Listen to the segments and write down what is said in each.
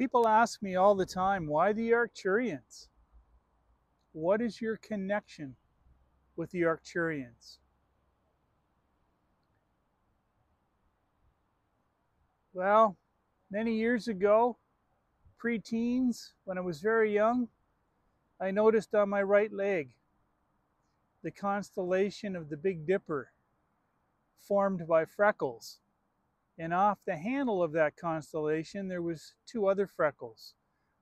People ask me all the time, why the Arcturians? What is your connection with the Arcturians? Well, many years ago, pre-teens, when I was very young, I noticed on my right leg the constellation of the Big Dipper formed by freckles. And off the handle of that constellation there was two other freckles,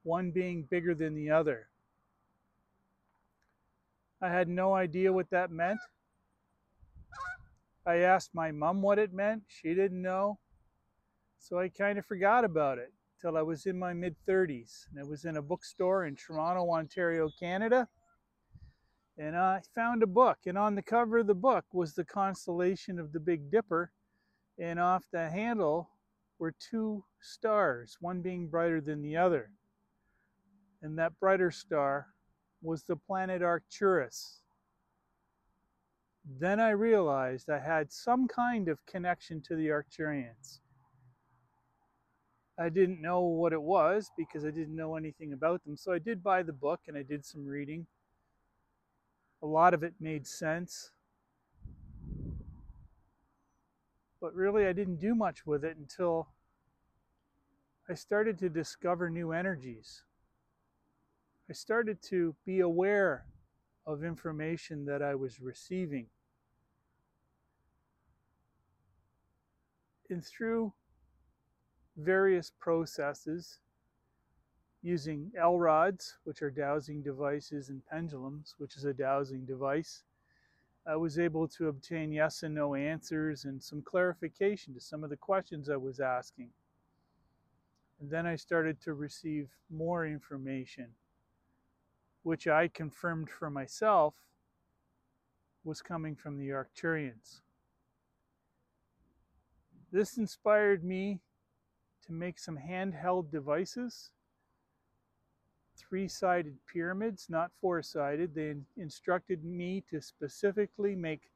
one being bigger than the other. I had no idea what that meant. I asked my mom what it meant. She didn't know. So I kind of forgot about it till I was in my mid 30s. And I was in a bookstore in Toronto, Ontario, Canada. And I found a book. And on the cover of the book was the constellation of the Big Dipper. And off the handle were two stars, one being brighter than the other. And that brighter star was the planet Arcturus. Then I realized I had some kind of connection to the Arcturians. I didn't know what it was because I didn't know anything about them. So I did buy the book and I did some reading. A lot of it made sense. But really, I didn't do much with it until I started to discover new energies. I started to be aware of information that I was receiving. And through various processes using L-rods, which are dowsing devices, and pendulums, which is a dowsing device, I was able to obtain yes and no answers and some clarification to some of the questions I was asking. And then I started to receive more information which I confirmed for myself was coming from the Arcturians. This inspired me to make some handheld devices, three-sided pyramids, not four-sided. They instructed me to specifically make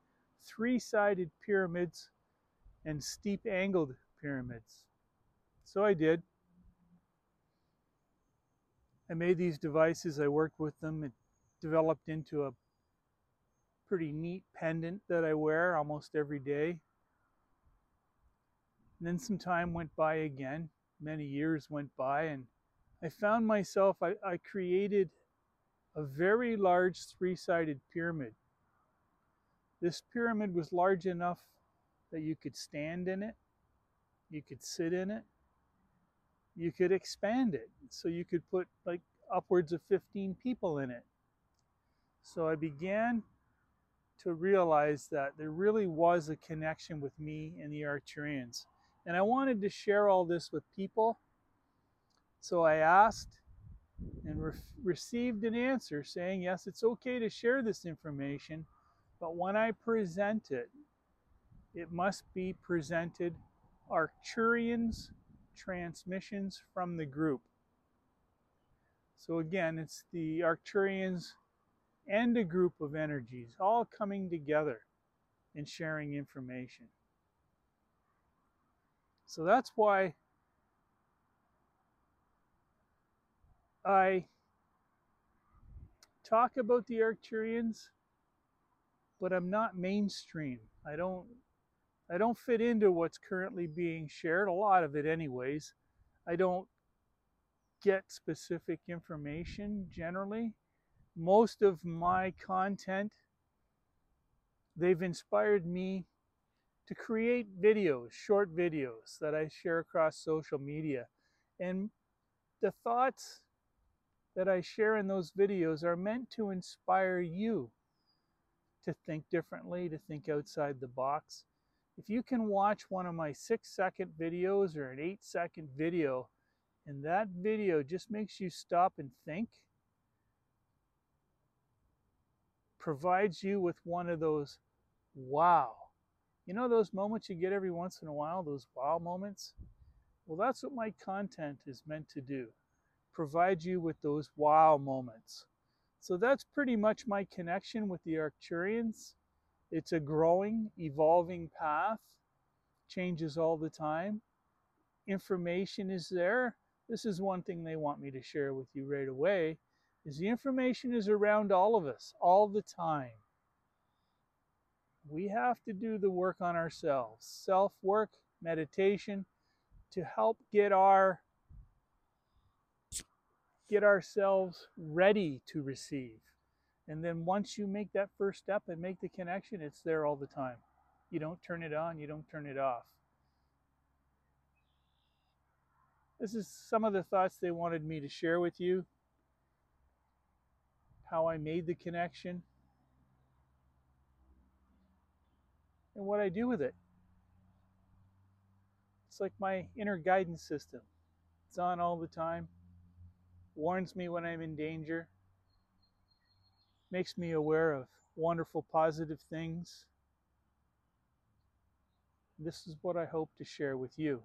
three-sided pyramids and steep angled pyramids. So I did. I made these devices, I worked with them, it developed into a pretty neat pendant that I wear almost every day. And then some time went by again, many years went by, and I found myself, I, I created a very large three-sided pyramid. This pyramid was large enough that you could stand in it, you could sit in it, you could expand it. So you could put like upwards of 15 people in it. So I began to realize that there really was a connection with me and the Arcturians. And I wanted to share all this with people. So I asked and re received an answer saying, yes, it's okay to share this information, but when I present it, it must be presented Arcturians transmissions from the group. So again, it's the Arcturians and a group of energies all coming together and sharing information. So that's why I talk about the Arcturians, but I'm not mainstream. I don't I don't fit into what's currently being shared, a lot of it anyways. I don't get specific information generally. Most of my content, they've inspired me to create videos, short videos that I share across social media. And the thoughts that I share in those videos are meant to inspire you to think differently, to think outside the box, if you can watch one of my six second videos or an eight second video, and that video just makes you stop and think, provides you with one of those wow. You know those moments you get every once in a while, those wow moments? Well, that's what my content is meant to do. Provide you with those wow moments. So that's pretty much my connection with the Arcturians. It's a growing, evolving path, changes all the time. Information is there. this is one thing they want me to share with you right away is the information is around all of us all the time. We have to do the work on ourselves, self-work, meditation to help get our get ourselves ready to receive. And then once you make that first step and make the connection, it's there all the time. You don't turn it on, you don't turn it off. This is some of the thoughts they wanted me to share with you. How I made the connection. And what I do with it. It's like my inner guidance system. It's on all the time warns me when I'm in danger, makes me aware of wonderful positive things. This is what I hope to share with you.